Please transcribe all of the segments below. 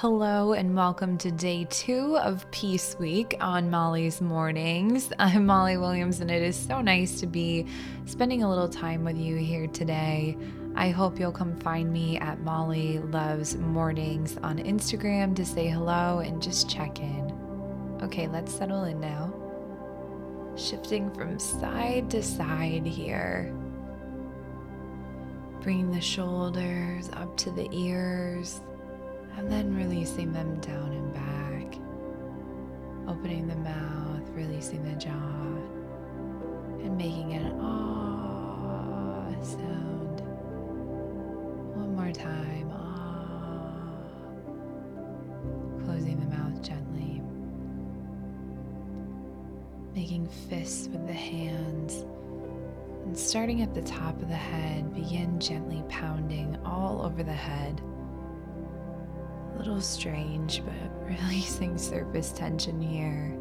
Hello and welcome to day two of Peace Week on Molly's Mornings. I'm Molly Williams, and it is so nice to be spending a little time with you here today. I hope you'll come find me at Molly Loves Mornings on Instagram to say hello and just check in. Okay, let's settle in now. Shifting from side to side here. Bringing the shoulders up to the ears then releasing them down and back. Opening the mouth, releasing the jaw, and making an ah sound. One more time, ah. Closing the mouth gently. Making fists with the hands. And starting at the top of the head, begin gently pounding all over the head little strange, but releasing surface tension here.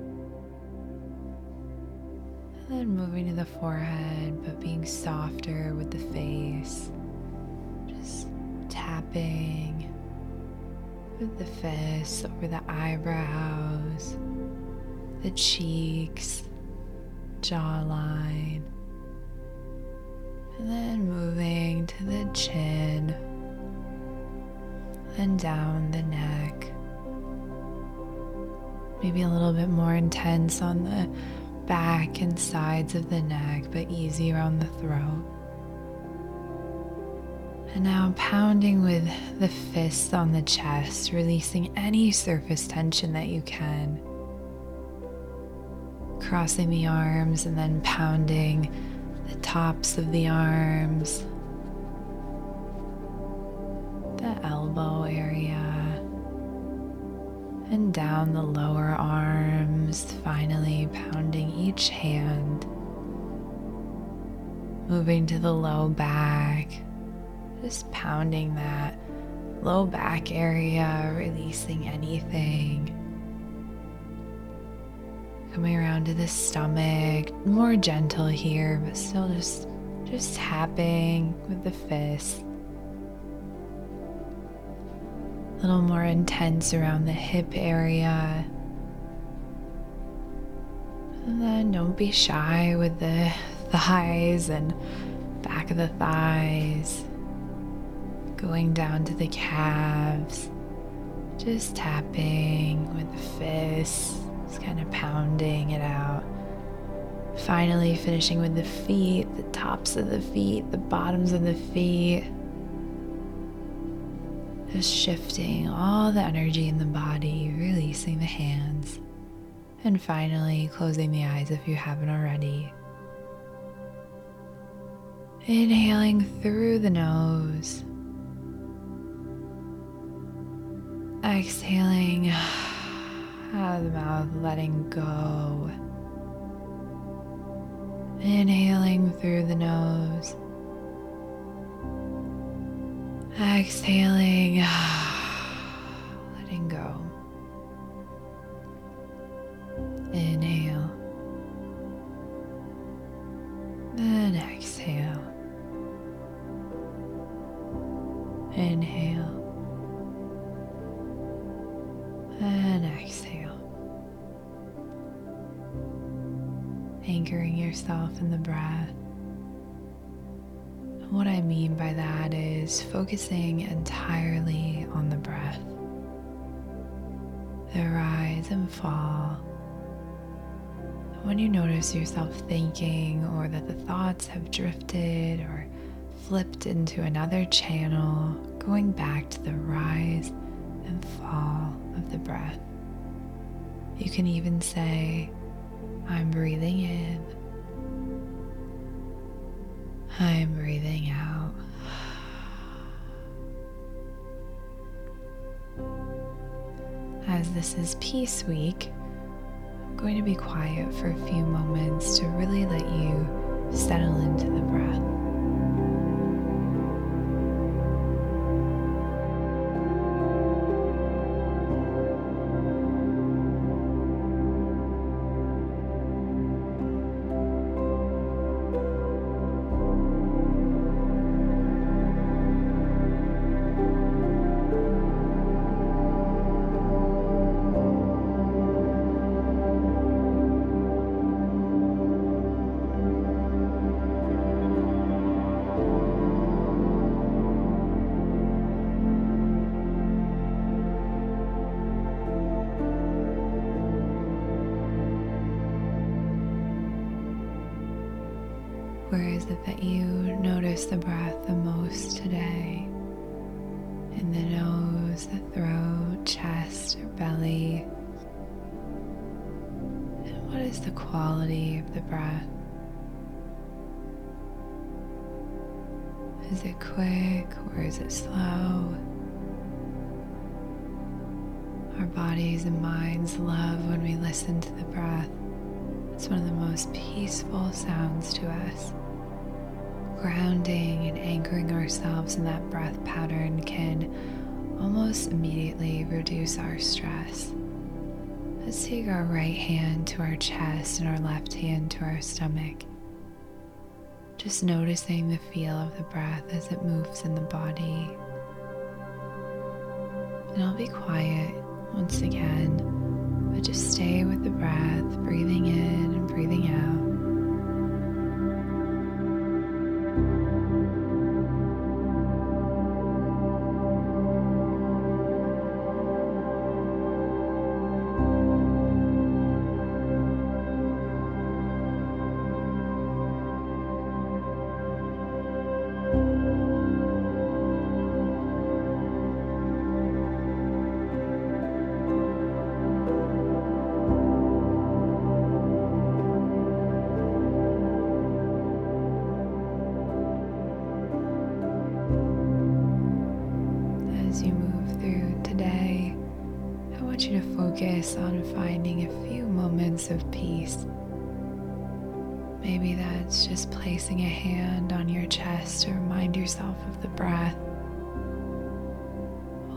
And then moving to the forehead, but being softer with the face. Just tapping with the fists over the eyebrows, the cheeks, jawline. And then moving to the chin and down the neck. Maybe a little bit more intense on the back and sides of the neck, but easy around the throat. And now pounding with the fists on the chest, releasing any surface tension that you can. Crossing the arms and then pounding the tops of the arms, and down the lower arms, finally pounding each hand, moving to the low back, just pounding that low back area, releasing anything. Coming around to the stomach, more gentle here, but still just just tapping with the fist. A little more intense around the hip area. And then don't be shy with the thighs and back of the thighs, going down to the calves, just tapping with the fists, just kind of pounding it out. Finally, finishing with the feet, the tops of the feet, the bottoms of the feet. Just shifting all the energy in the body, releasing the hands, and finally closing the eyes if you haven't already. Inhaling through the nose, exhaling out of the mouth, letting go. Inhaling through the nose. Exhaling, letting go. Inhale. Then exhale. Inhale. And exhale. Anchoring yourself in the breath. What I mean by that is focusing entirely on the breath, the rise and fall. When you notice yourself thinking or that the thoughts have drifted or flipped into another channel, going back to the rise and fall of the breath. You can even say, I'm breathing in I'm breathing out. As this is Peace Week, I'm going to be quiet for a few moments to really let you settle into the breath. That you notice the breath the most today? In the nose, the throat, chest, or belly? And what is the quality of the breath? Is it quick or is it slow? Our bodies and minds love when we listen to the breath. It's one of the most peaceful sounds to us. Grounding and anchoring ourselves in that breath pattern can almost immediately reduce our stress. Let's take our right hand to our chest and our left hand to our stomach. Just noticing the feel of the breath as it moves in the body. And I'll be quiet once again but just stay with the breath, breathing in and breathing out. Want you to focus on finding a few moments of peace. Maybe that's just placing a hand on your chest to remind yourself of the breath,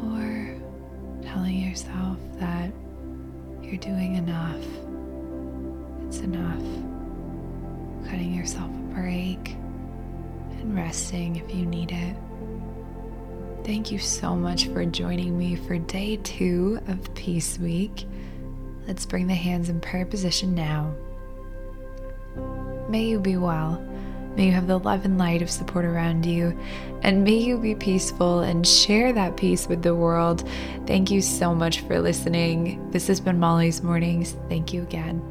or telling yourself that you're doing enough. It's enough. Cutting yourself a break and resting if you need it. Thank you so much for joining me for day two of Peace Week. Let's bring the hands in prayer position now. May you be well. May you have the love and light of support around you. And may you be peaceful and share that peace with the world. Thank you so much for listening. This has been Molly's Mornings. Thank you again.